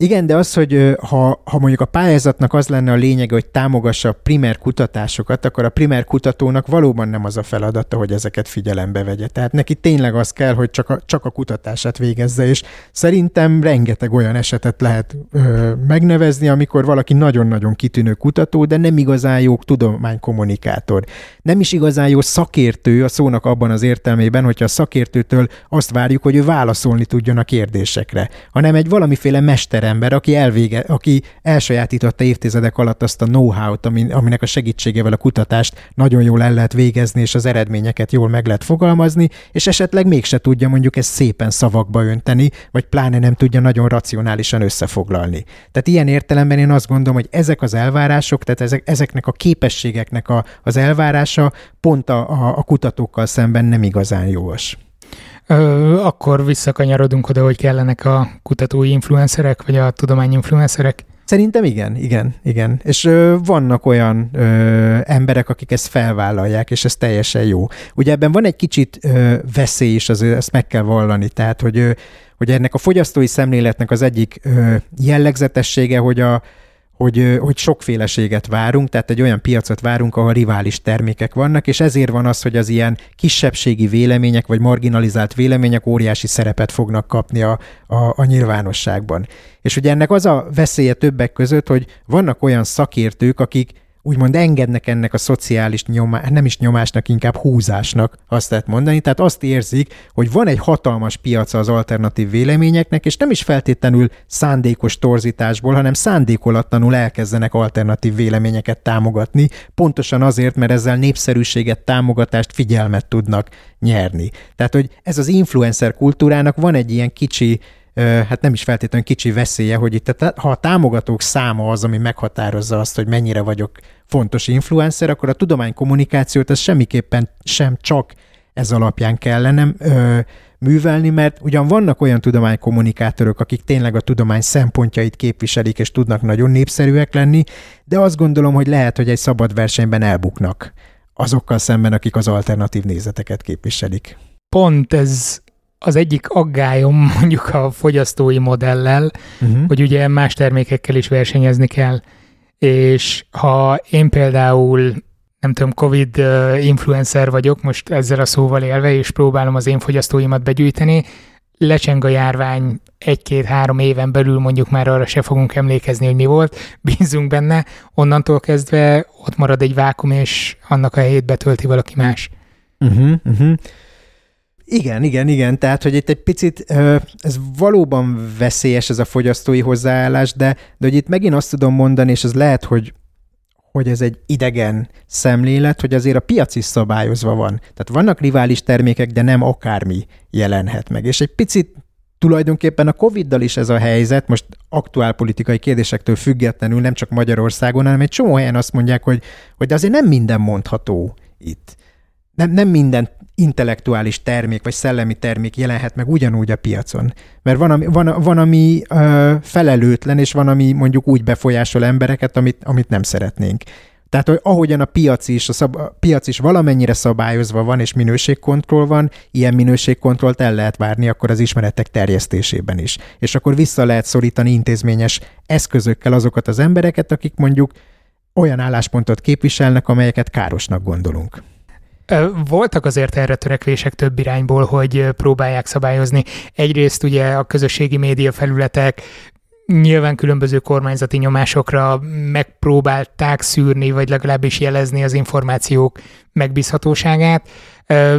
Igen, de az, hogy ha, ha mondjuk a pályázatnak az lenne a lényege, hogy támogassa a primer kutatásokat, akkor a primer kutatónak valóban nem az a feladata, hogy ezeket figyelembe vegye. Tehát neki tényleg az kell, hogy csak a, csak a kutatását végezze, és szerintem rengeteg olyan esetet lehet ö, megnevezni, amikor valaki nagyon-nagyon kitűnő kutató, de nem igazán jó tudománykommunikátor. Nem is igazán jó szakértő a szónak abban az értelmében, hogyha a szakértőtől azt várjuk, hogy ő válaszolni tudjon a kérdésekre, hanem egy valamiféle mestere ember, aki, elvége, aki elsajátította évtizedek alatt azt a know-how-t, aminek a segítségével a kutatást nagyon jól el lehet végezni, és az eredményeket jól meg lehet fogalmazni, és esetleg mégse tudja mondjuk ezt szépen szavakba önteni, vagy pláne nem tudja nagyon racionálisan összefoglalni. Tehát ilyen értelemben én azt gondolom, hogy ezek az elvárások, tehát ezek, ezeknek a képességeknek a, az elvárása pont a, a, a kutatókkal szemben nem igazán jós. Akkor visszakanyarodunk oda, hogy kellenek a kutatói influencerek, vagy a tudomány influencerek? Szerintem igen, igen, igen. És ö, vannak olyan ö, emberek, akik ezt felvállalják, és ez teljesen jó. Ugye ebben van egy kicsit ö, veszély is, azért ezt meg kell vallani, tehát hogy, ö, hogy ennek a fogyasztói szemléletnek az egyik ö, jellegzetessége, hogy a, hogy, hogy sokféleséget várunk, tehát egy olyan piacot várunk, ahol rivális termékek vannak, és ezért van az, hogy az ilyen kisebbségi vélemények, vagy marginalizált vélemények óriási szerepet fognak kapni a, a, a nyilvánosságban. És ugye ennek az a veszélye többek között, hogy vannak olyan szakértők, akik úgymond engednek ennek a szociális nyomás, nem is nyomásnak, inkább húzásnak, azt lehet mondani. Tehát azt érzik, hogy van egy hatalmas piaca az alternatív véleményeknek, és nem is feltétlenül szándékos torzításból, hanem szándékolatlanul elkezdenek alternatív véleményeket támogatni, pontosan azért, mert ezzel népszerűséget, támogatást, figyelmet tudnak nyerni. Tehát, hogy ez az influencer kultúrának van egy ilyen kicsi hát nem is feltétlenül kicsi veszélye, hogy itt ha a támogatók száma az, ami meghatározza azt, hogy mennyire vagyok fontos influencer, akkor a tudománykommunikációt ez semmiképpen sem csak ez alapján kellene ö, művelni, mert ugyan vannak olyan tudománykommunikátorok, akik tényleg a tudomány szempontjait képviselik, és tudnak nagyon népszerűek lenni, de azt gondolom, hogy lehet, hogy egy szabad versenyben elbuknak azokkal szemben, akik az alternatív nézeteket képviselik. Pont ez az egyik aggályom mondjuk a fogyasztói modellel, uh-huh. hogy ugye más termékekkel is versenyezni kell, és ha én például nem tudom, Covid influencer vagyok, most ezzel a szóval élve, és próbálom az én fogyasztóimat begyűjteni, lecseng a járvány egy-két-három éven belül mondjuk már arra se fogunk emlékezni, hogy mi volt, bízunk benne, onnantól kezdve ott marad egy vákum, és annak a helyét betölti valaki más. Uh-huh, uh-huh. Igen, igen, igen. Tehát, hogy itt egy picit, ez valóban veszélyes ez a fogyasztói hozzáállás, de, de hogy itt megint azt tudom mondani, és ez lehet, hogy hogy ez egy idegen szemlélet, hogy azért a piac is szabályozva van. Tehát vannak rivális termékek, de nem akármi jelenhet meg. És egy picit tulajdonképpen a Covid-dal is ez a helyzet, most aktuál politikai kérdésektől függetlenül, nem csak Magyarországon, hanem egy csomó helyen azt mondják, hogy, hogy de azért nem minden mondható itt. Nem, nem minden intellektuális termék vagy szellemi termék jelenhet meg ugyanúgy a piacon. Mert van, ami, van, van, ami ö, felelőtlen, és van, ami mondjuk úgy befolyásol embereket, amit, amit nem szeretnénk. Tehát, hogy ahogyan a piac is, a, szab, a piac is valamennyire szabályozva van, és minőségkontroll van, ilyen minőségkontrollt el lehet várni akkor az ismeretek terjesztésében is. És akkor vissza lehet szorítani intézményes eszközökkel azokat az embereket, akik mondjuk olyan álláspontot képviselnek, amelyeket károsnak gondolunk. Voltak azért erre törekvések több irányból, hogy próbálják szabályozni. Egyrészt ugye a közösségi média felületek nyilván különböző kormányzati nyomásokra megpróbálták szűrni, vagy legalábbis jelezni az információk megbízhatóságát.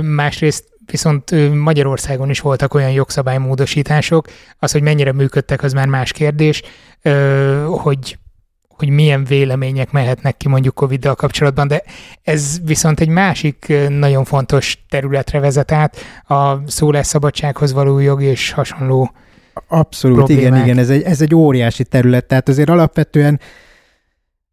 Másrészt viszont Magyarországon is voltak olyan jogszabálymódosítások, az, hogy mennyire működtek, az már más kérdés, hogy hogy milyen vélemények mehetnek ki mondjuk Covid-dal kapcsolatban, de ez viszont egy másik nagyon fontos területre vezet át, a szólásszabadsághoz való jog és hasonló Abszolút, problémák. igen, igen, ez egy, ez egy óriási terület, tehát azért alapvetően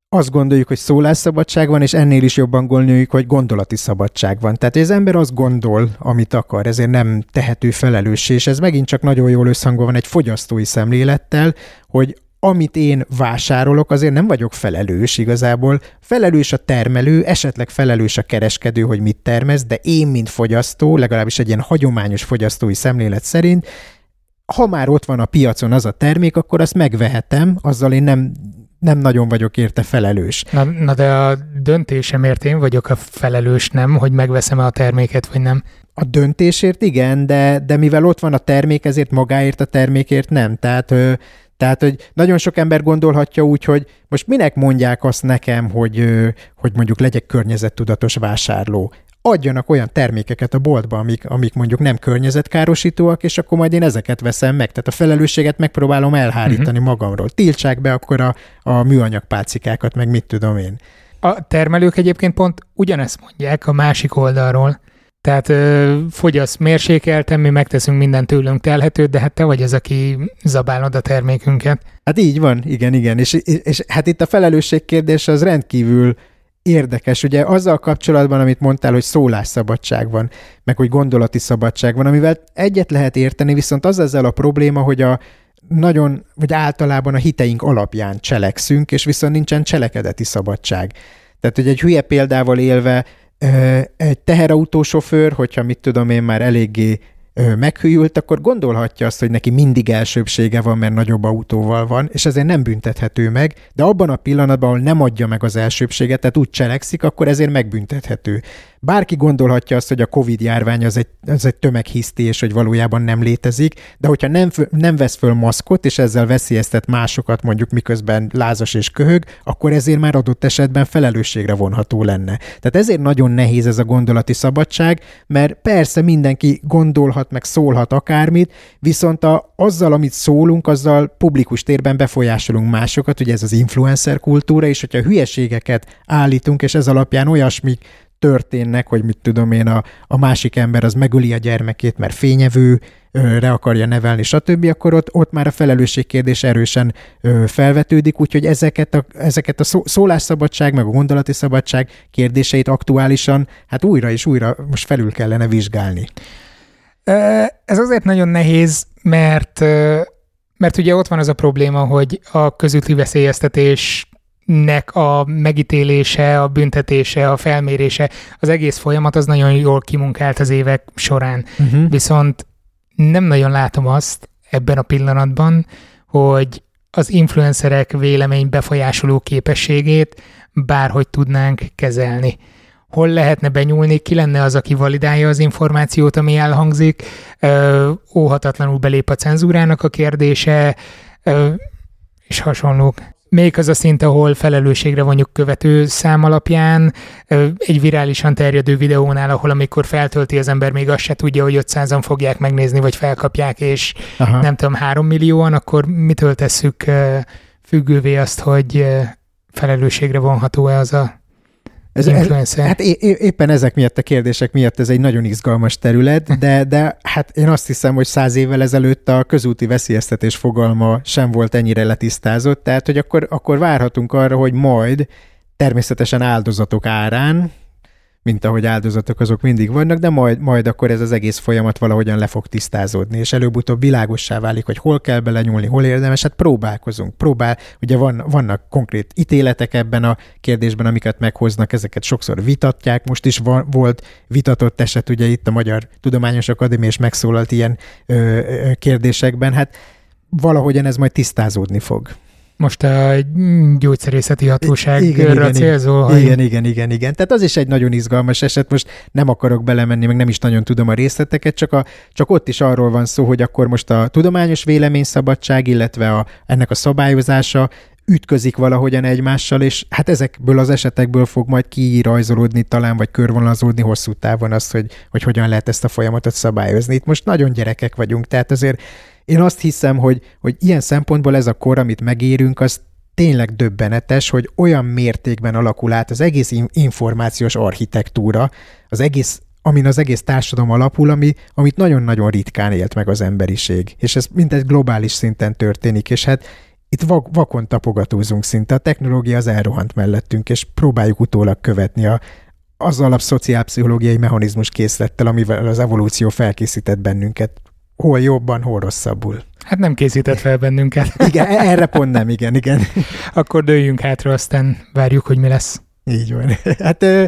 azt gondoljuk, hogy szólásszabadság van, és ennél is jobban gondoljuk, hogy gondolati szabadság van. Tehát az ember azt gondol, amit akar, ezért nem tehető felelőssé, és ez megint csak nagyon jól összhangban van egy fogyasztói szemlélettel, hogy amit én vásárolok, azért nem vagyok felelős igazából. Felelős a termelő, esetleg felelős a kereskedő, hogy mit termez, de én, mint fogyasztó, legalábbis egy ilyen hagyományos fogyasztói szemlélet szerint, ha már ott van a piacon az a termék, akkor azt megvehetem, azzal én nem, nem nagyon vagyok érte felelős. Na, na de a döntésemért én vagyok a felelős, nem, hogy megveszem-e a terméket, vagy nem. A döntésért igen, de, de mivel ott van a termék, ezért magáért a termékért nem. Tehát tehát, hogy nagyon sok ember gondolhatja úgy, hogy most minek mondják azt nekem, hogy, hogy mondjuk legyek környezettudatos vásárló. Adjanak olyan termékeket a boltba, amik, amik mondjuk nem környezetkárosítóak, és akkor majd én ezeket veszem meg. Tehát a felelősséget megpróbálom elhárítani uh-huh. magamról. Tiltsák be akkor a, a műanyag pálcikákat, meg mit tudom én. A termelők egyébként pont ugyanezt mondják a másik oldalról, tehát ö, fogyasz mérsékelten, mi megteszünk minden tőlünk telhetőt, de hát te vagy az, aki zabálod a termékünket. Hát így van, igen, igen. És, és, és hát itt a felelősség kérdése az rendkívül érdekes. Ugye azzal kapcsolatban, amit mondtál, hogy szólásszabadság van, meg hogy gondolati szabadság van, amivel egyet lehet érteni, viszont az ezzel a probléma, hogy a nagyon, vagy általában a hiteink alapján cselekszünk, és viszont nincsen cselekedeti szabadság. Tehát, hogy egy hülye példával élve egy teherautósofőr, hogyha mit tudom én már eléggé meghűült, akkor gondolhatja azt, hogy neki mindig elsőbsége van, mert nagyobb autóval van, és ezért nem büntethető meg, de abban a pillanatban, ahol nem adja meg az elsőbséget, tehát úgy cselekszik, akkor ezért megbüntethető. Bárki gondolhatja azt, hogy a Covid járvány az egy, az egy tömeghiszti, és hogy valójában nem létezik, de hogyha nem, nem vesz föl maszkot, és ezzel veszélyeztet másokat, mondjuk miközben lázas és köhög, akkor ezért már adott esetben felelősségre vonható lenne. Tehát ezért nagyon nehéz ez a gondolati szabadság, mert persze mindenki gondolhat, meg szólhat akármit, viszont a, azzal, amit szólunk, azzal publikus térben befolyásolunk másokat, ugye ez az influencer kultúra, és hogyha hülyeségeket állítunk, és ez alapján olyasmi történnek, hogy mit tudom én, a, a másik ember az megöli a gyermekét, mert fényevő, re akarja nevelni, stb., akkor ott, ott már a felelősség kérdés erősen ö, felvetődik, úgyhogy ezeket a, ezeket a szó, szólásszabadság, meg a gondolati szabadság kérdéseit aktuálisan, hát újra és újra most felül kellene vizsgálni. Ez azért nagyon nehéz, mert mert ugye ott van az a probléma, hogy a közúti veszélyeztetés nek a megítélése, a büntetése, a felmérése, az egész folyamat az nagyon jól kimunkált az évek során. Uh-huh. Viszont nem nagyon látom azt ebben a pillanatban, hogy az influencerek vélemény befolyásoló képességét bárhogy tudnánk kezelni. Hol lehetne benyúlni, ki lenne az, aki validálja az információt, ami elhangzik, ö, óhatatlanul belép a cenzúrának a kérdése, ö, és hasonlók. Még az a szint, ahol felelősségre vonjuk követő szám alapján, egy virálisan terjedő videónál, ahol amikor feltölti az ember, még azt se tudja, hogy 500-an fogják megnézni, vagy felkapják, és Aha. nem tudom, 3 millióan, akkor mitől tesszük függővé azt, hogy felelősségre vonható-e az a ez, ez, hát é, éppen ezek miatt a kérdések miatt ez egy nagyon izgalmas terület, de, de hát én azt hiszem, hogy száz évvel ezelőtt a közúti veszélyeztetés fogalma sem volt ennyire letisztázott, tehát hogy akkor, akkor várhatunk arra, hogy majd természetesen áldozatok árán, mint ahogy áldozatok azok mindig vannak, de majd, majd akkor ez az egész folyamat valahogyan le fog tisztázódni, és előbb-utóbb világossá válik, hogy hol kell belenyúlni, hol érdemes, hát próbálkozunk, próbál, ugye van, vannak konkrét ítéletek ebben a kérdésben, amiket meghoznak, ezeket sokszor vitatják, most is van, volt vitatott eset, ugye itt a Magyar Tudományos Akadémia is megszólalt ilyen ö, ö, kérdésekben, hát valahogyan ez majd tisztázódni fog. Most a gyógyszerészeti hatóságra célzó. Igen, igen, igen, igen, igen. Tehát az is egy nagyon izgalmas eset. Most nem akarok belemenni, meg nem is nagyon tudom a részleteket, csak, a, csak ott is arról van szó, hogy akkor most a tudományos véleményszabadság, illetve a, ennek a szabályozása ütközik valahogyan egymással, és hát ezekből az esetekből fog majd kirajzolódni talán, vagy körvonalazódni hosszú távon az, hogy, hogy hogyan lehet ezt a folyamatot szabályozni. Itt most nagyon gyerekek vagyunk, tehát azért én azt hiszem, hogy, hogy ilyen szempontból ez a kor, amit megérünk, az tényleg döbbenetes, hogy olyan mértékben alakul át az egész információs architektúra, az egész amin az egész társadalom alapul, ami, amit nagyon-nagyon ritkán élt meg az emberiség. És ez mindegy globális szinten történik, és hát itt vak, vakon tapogatózunk szinte, a technológia az elrohant mellettünk, és próbáljuk utólag követni a, az alap szociálpszichológiai mechanizmus készlettel, amivel az evolúció felkészített bennünket hol jobban, hol rosszabbul. Hát nem készített fel bennünket. igen, e- erre pont nem, igen, igen. Akkor dőljünk hátra, aztán várjuk, hogy mi lesz. Így van. Hát ö,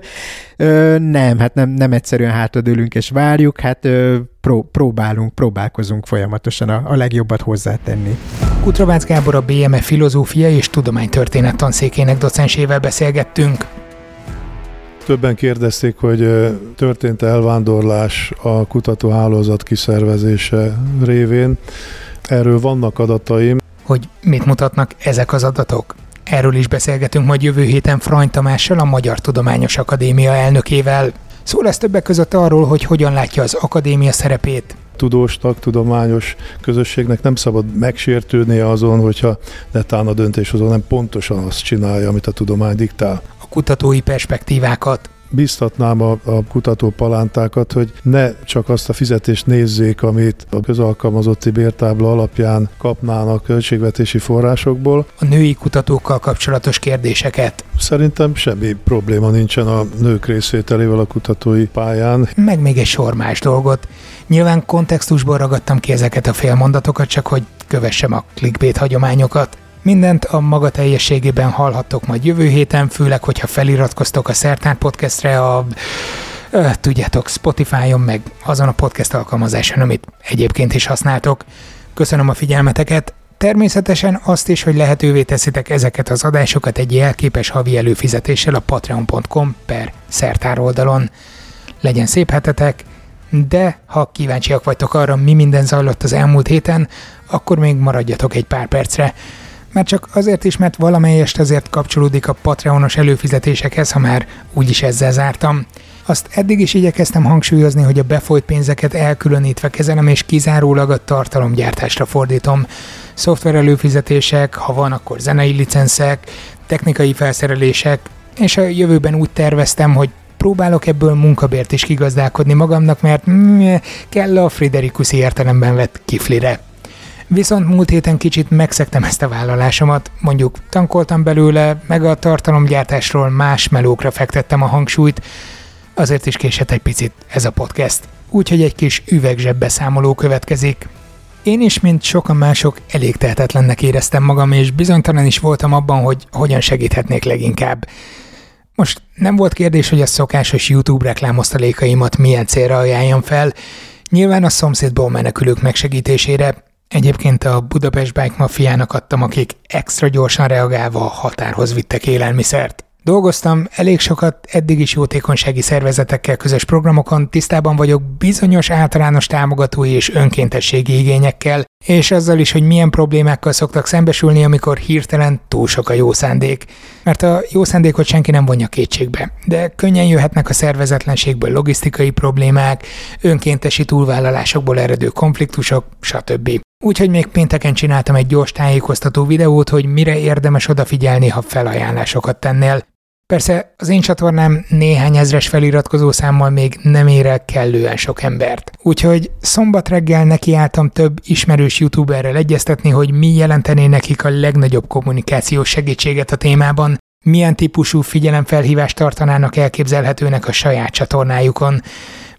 ö, nem, hát nem, nem egyszerűen hátradőlünk és várjuk, hát ö, pró, próbálunk, próbálkozunk folyamatosan a, a legjobbat hozzátenni. Kutrabács Gábor a BME Filozófia és Tudománytörténet tanszékének docensével beszélgettünk. Többen kérdezték, hogy történt elvándorlás a kutatóhálózat kiszervezése révén. Erről vannak adataim. Hogy mit mutatnak ezek az adatok? Erről is beszélgetünk majd jövő héten Frany Tamással, a Magyar Tudományos Akadémia elnökével. Szó lesz többek között arról, hogy hogyan látja az akadémia szerepét, tudósnak, tudományos közösségnek nem szabad megsértődnie azon, hogyha netán a döntéshozó nem pontosan azt csinálja, amit a tudomány diktál kutatói perspektívákat biztatnám a, a kutató palántákat, hogy ne csak azt a fizetést nézzék, amit a közalkalmazotti bértábla alapján kapnának költségvetési forrásokból. A női kutatókkal kapcsolatos kérdéseket. Szerintem semmi probléma nincsen a nők részvételével a kutatói pályán. Meg még egy sor más dolgot. Nyilván kontextusból ragadtam ki ezeket a félmondatokat, csak hogy kövessem a clickbait hagyományokat. Mindent a maga teljességében hallhattok majd jövő héten, főleg, hogyha feliratkoztok a Szertár Podcastre a tudjátok, Spotify-on, meg azon a podcast alkalmazáson, amit egyébként is használtok. Köszönöm a figyelmeteket, Természetesen azt is, hogy lehetővé teszitek ezeket az adásokat egy jelképes havi előfizetéssel a patreon.com per szertár oldalon. Legyen szép hetetek, de ha kíváncsiak vagytok arra, mi minden zajlott az elmúlt héten, akkor még maradjatok egy pár percre. Mert csak azért is, mert valamelyest azért kapcsolódik a Patreonos előfizetésekhez, ha már úgyis ezzel zártam. Azt eddig is igyekeztem hangsúlyozni, hogy a befolyt pénzeket elkülönítve kezelem és kizárólag a tartalomgyártásra fordítom. Szoftver előfizetések, ha van, akkor zenei licenszek, technikai felszerelések, és a jövőben úgy terveztem, hogy próbálok ebből munkabért is kigazdálkodni magamnak, mert mm, kell a Friderikuszi értelemben vett kiflire. Viszont múlt héten kicsit megszektem ezt a vállalásomat, mondjuk tankoltam belőle, meg a tartalomgyártásról más melókra fektettem a hangsúlyt, azért is késett egy picit ez a podcast. Úgyhogy egy kis üvegzsebbeszámoló következik. Én is, mint sokan mások, elég tehetetlennek éreztem magam, és bizonytalan is voltam abban, hogy hogyan segíthetnék leginkább. Most nem volt kérdés, hogy a szokásos YouTube reklámosztalékaimat milyen célra ajánljam fel. Nyilván a szomszédból menekülők megsegítésére, Egyébként a Budapest Bike Mafiának adtam, akik extra gyorsan reagálva a határhoz vittek élelmiszert. Dolgoztam elég sokat eddig is jótékonysági szervezetekkel közös programokon, tisztában vagyok bizonyos általános támogatói és önkéntességi igényekkel, és azzal is, hogy milyen problémákkal szoktak szembesülni, amikor hirtelen túl sok a jó szándék. Mert a jó szándékot senki nem vonja kétségbe, de könnyen jöhetnek a szervezetlenségből logisztikai problémák, önkéntesi túlvállalásokból eredő konfliktusok, stb. Úgyhogy még pénteken csináltam egy gyors tájékoztató videót, hogy mire érdemes odafigyelni, ha felajánlásokat tennél. Persze az én csatornám néhány ezres feliratkozó számmal még nem ér el kellően sok embert. Úgyhogy szombat reggel nekiálltam több ismerős youtuberrel egyeztetni, hogy mi jelentené nekik a legnagyobb kommunikációs segítséget a témában, milyen típusú figyelemfelhívást tartanának elképzelhetőnek a saját csatornájukon.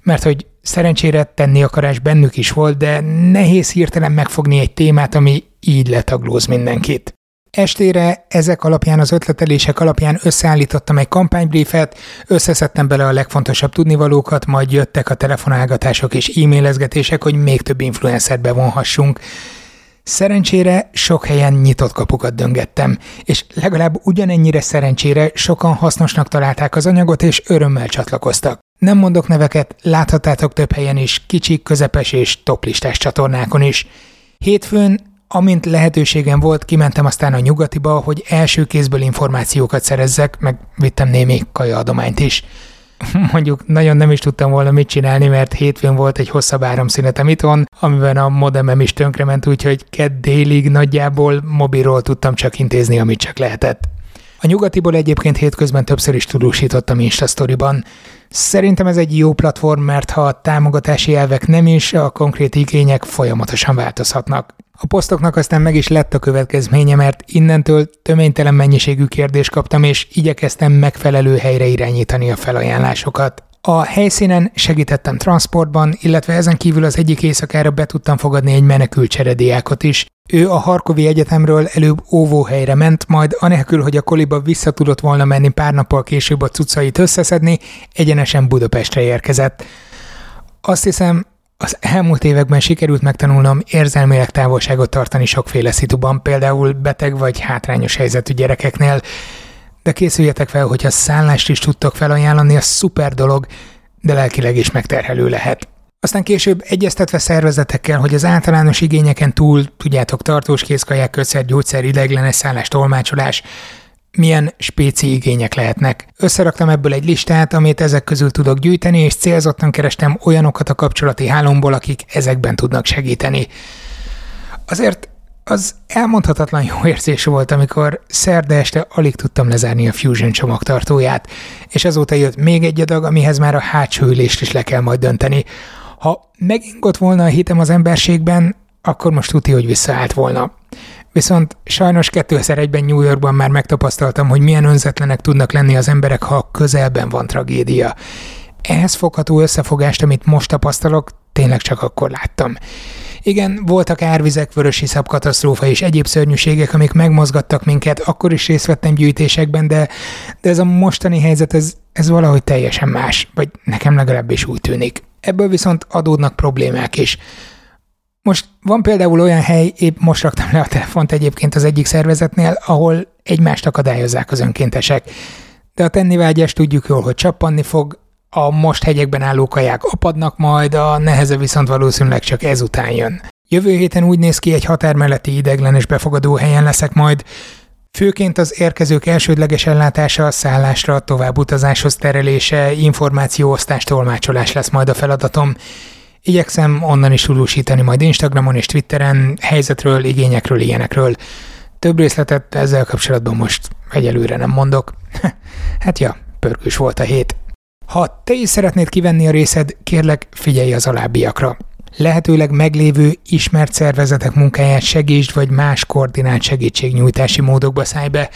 Mert hogy szerencsére tenni akarás bennük is volt, de nehéz hirtelen megfogni egy témát, ami így letaglóz mindenkit. Estére ezek alapján, az ötletelések alapján összeállítottam egy kampánybriefet, összeszedtem bele a legfontosabb tudnivalókat, majd jöttek a telefonálgatások és e-mailezgetések, hogy még több influencert bevonhassunk. Szerencsére sok helyen nyitott kapukat döngettem, és legalább ugyanennyire szerencsére sokan hasznosnak találták az anyagot, és örömmel csatlakoztak. Nem mondok neveket, láthatátok több helyen is, kicsik, közepes és toplistás csatornákon is. Hétfőn Amint lehetőségem volt, kimentem aztán a nyugatiba, hogy első kézből információkat szerezzek, meg vittem némi kajaadományt is. Mondjuk nagyon nem is tudtam volna mit csinálni, mert hétfőn volt egy hosszabb áramszünetem itthon, amiben a modemem is tönkrement, úgyhogy kedd délig nagyjából mobilról tudtam csak intézni, amit csak lehetett. A nyugatiból egyébként hétközben többször is tudósítottam Insta Story-ban. Szerintem ez egy jó platform, mert ha a támogatási elvek nem is, a konkrét igények folyamatosan változhatnak. A posztoknak aztán meg is lett a következménye, mert innentől töménytelen mennyiségű kérdést kaptam, és igyekeztem megfelelő helyre irányítani a felajánlásokat. A helyszínen segítettem transportban, illetve ezen kívül az egyik éjszakára be tudtam fogadni egy menekült cserediákot is. Ő a Harkovi Egyetemről előbb óvóhelyre ment, majd anélkül, hogy a koliba vissza tudott volna menni pár nappal később a cuccait összeszedni, egyenesen Budapestre érkezett. Azt hiszem, az elmúlt években sikerült megtanulnom érzelmileg távolságot tartani sokféle szituban, például beteg vagy hátrányos helyzetű gyerekeknél, de készüljetek fel, hogyha szállást is tudtok felajánlani, az szuper dolog, de lelkileg is megterhelő lehet. Aztán később egyeztetve szervezetekkel, hogy az általános igényeken túl, tudjátok, tartós kézkaják, kötszer, gyógyszer, ideiglenes szállás, tolmácsolás, milyen spéci igények lehetnek. Összeraktam ebből egy listát, amit ezek közül tudok gyűjteni, és célzottan kerestem olyanokat a kapcsolati hálomból, akik ezekben tudnak segíteni. Azért az elmondhatatlan jó érzés volt, amikor szerda este alig tudtam lezárni a Fusion csomagtartóját, és azóta jött még egy adag, amihez már a hátsó ülést is le kell majd dönteni. Ha megingott volna a hitem az emberségben, akkor most tudja, hogy visszaállt volna. Viszont sajnos 2001-ben New Yorkban már megtapasztaltam, hogy milyen önzetlenek tudnak lenni az emberek, ha közelben van tragédia. Ehhez fogható összefogást, amit most tapasztalok, tényleg csak akkor láttam. Igen, voltak árvizek, vörösi katasztrófa és egyéb szörnyűségek, amik megmozgattak minket, akkor is részt vettem gyűjtésekben, de, de ez a mostani helyzet, ez ez valahogy teljesen más, vagy nekem legalábbis úgy tűnik. Ebből viszont adódnak problémák is. Most van például olyan hely, épp most raktam le a telefont egyébként az egyik szervezetnél, ahol egymást akadályozzák az önkéntesek. De a tennivágyás tudjuk jól, hogy csappanni fog, a most hegyekben álló kaják apadnak majd, a neheze viszont valószínűleg csak ezután jön. Jövő héten úgy néz ki, egy határ melletti ideglenes befogadó helyen leszek majd, Főként az érkezők elsődleges ellátása, szállásra, továbbutazáshoz terelése, információosztás, tolmácsolás lesz majd a feladatom. Igyekszem onnan is tudósítani majd Instagramon és Twitteren, helyzetről, igényekről, ilyenekről. Több részletet ezzel kapcsolatban most egyelőre nem mondok. hát ja, pörgős volt a hét. Ha te is szeretnéd kivenni a részed, kérlek figyelj az alábbiakra. Lehetőleg meglévő, ismert szervezetek munkáját segítsd, vagy más koordinált segítségnyújtási módokba szállj be.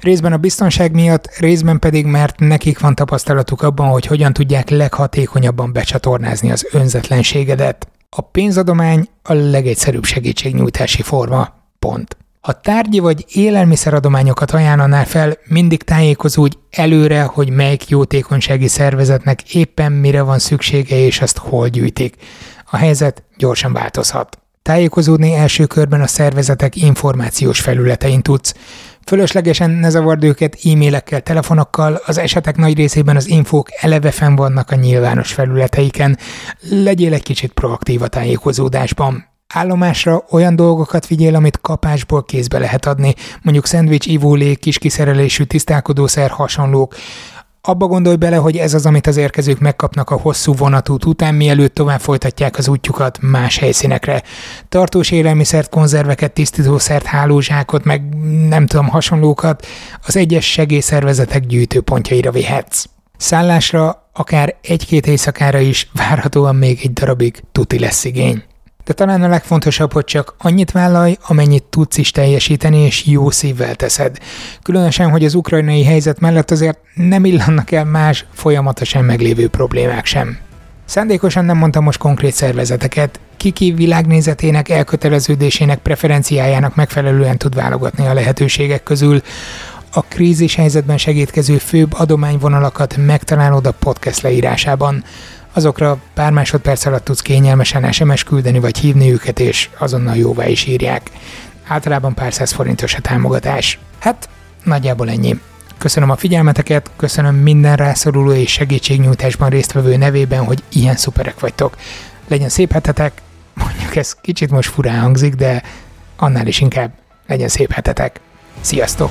Részben a biztonság miatt, részben pedig, mert nekik van tapasztalatuk abban, hogy hogyan tudják leghatékonyabban becsatornázni az önzetlenségedet. A pénzadomány a legegyszerűbb segítségnyújtási forma. Pont. Ha tárgyi vagy élelmiszeradományokat ajánlanál fel, mindig tájékozódj előre, hogy melyik jótékonysági szervezetnek éppen mire van szüksége és azt hol gyűjtik. A helyzet gyorsan változhat. Tájékozódni első körben a szervezetek információs felületein tudsz. Fölöslegesen ne zavard őket e-mailekkel, telefonokkal, az esetek nagy részében az infók eleve fenn vannak a nyilvános felületeiken. Legyél egy kicsit proaktív a tájékozódásban. Állomásra olyan dolgokat figyel, amit kapásból kézbe lehet adni, mondjuk szendvics, ivólék, kis kiszerelésű tisztálkodószer, hasonlók. Abba gondolj bele, hogy ez az, amit az érkezők megkapnak a hosszú vonatút után, mielőtt tovább folytatják az útjukat más helyszínekre. Tartós élelmiszert, konzerveket, tisztítószert, hálózsákot, meg nem tudom, hasonlókat az egyes segélyszervezetek gyűjtőpontjaira vihetsz. Szállásra akár egy-két éjszakára is várhatóan még egy darabig tuti lesz igény. De talán a legfontosabb, hogy csak annyit vállalj, amennyit tudsz is teljesíteni, és jó szívvel teszed. Különösen, hogy az ukrajnai helyzet mellett azért nem illannak el más, folyamatosan meglévő problémák sem. Szándékosan nem mondtam most konkrét szervezeteket, kiki világnézetének, elköteleződésének, preferenciájának megfelelően tud válogatni a lehetőségek közül. A krízis helyzetben segítkező főbb adományvonalakat megtalálod a podcast leírásában azokra pár másodperc alatt tudsz kényelmesen SMS küldeni vagy hívni őket, és azonnal jóvá is írják. Általában pár száz forintos a támogatás. Hát, nagyjából ennyi. Köszönöm a figyelmeteket, köszönöm minden rászoruló és segítségnyújtásban résztvevő nevében, hogy ilyen szuperek vagytok. Legyen szép hetetek, mondjuk ez kicsit most furán hangzik, de annál is inkább legyen szép hetetek. Sziasztok!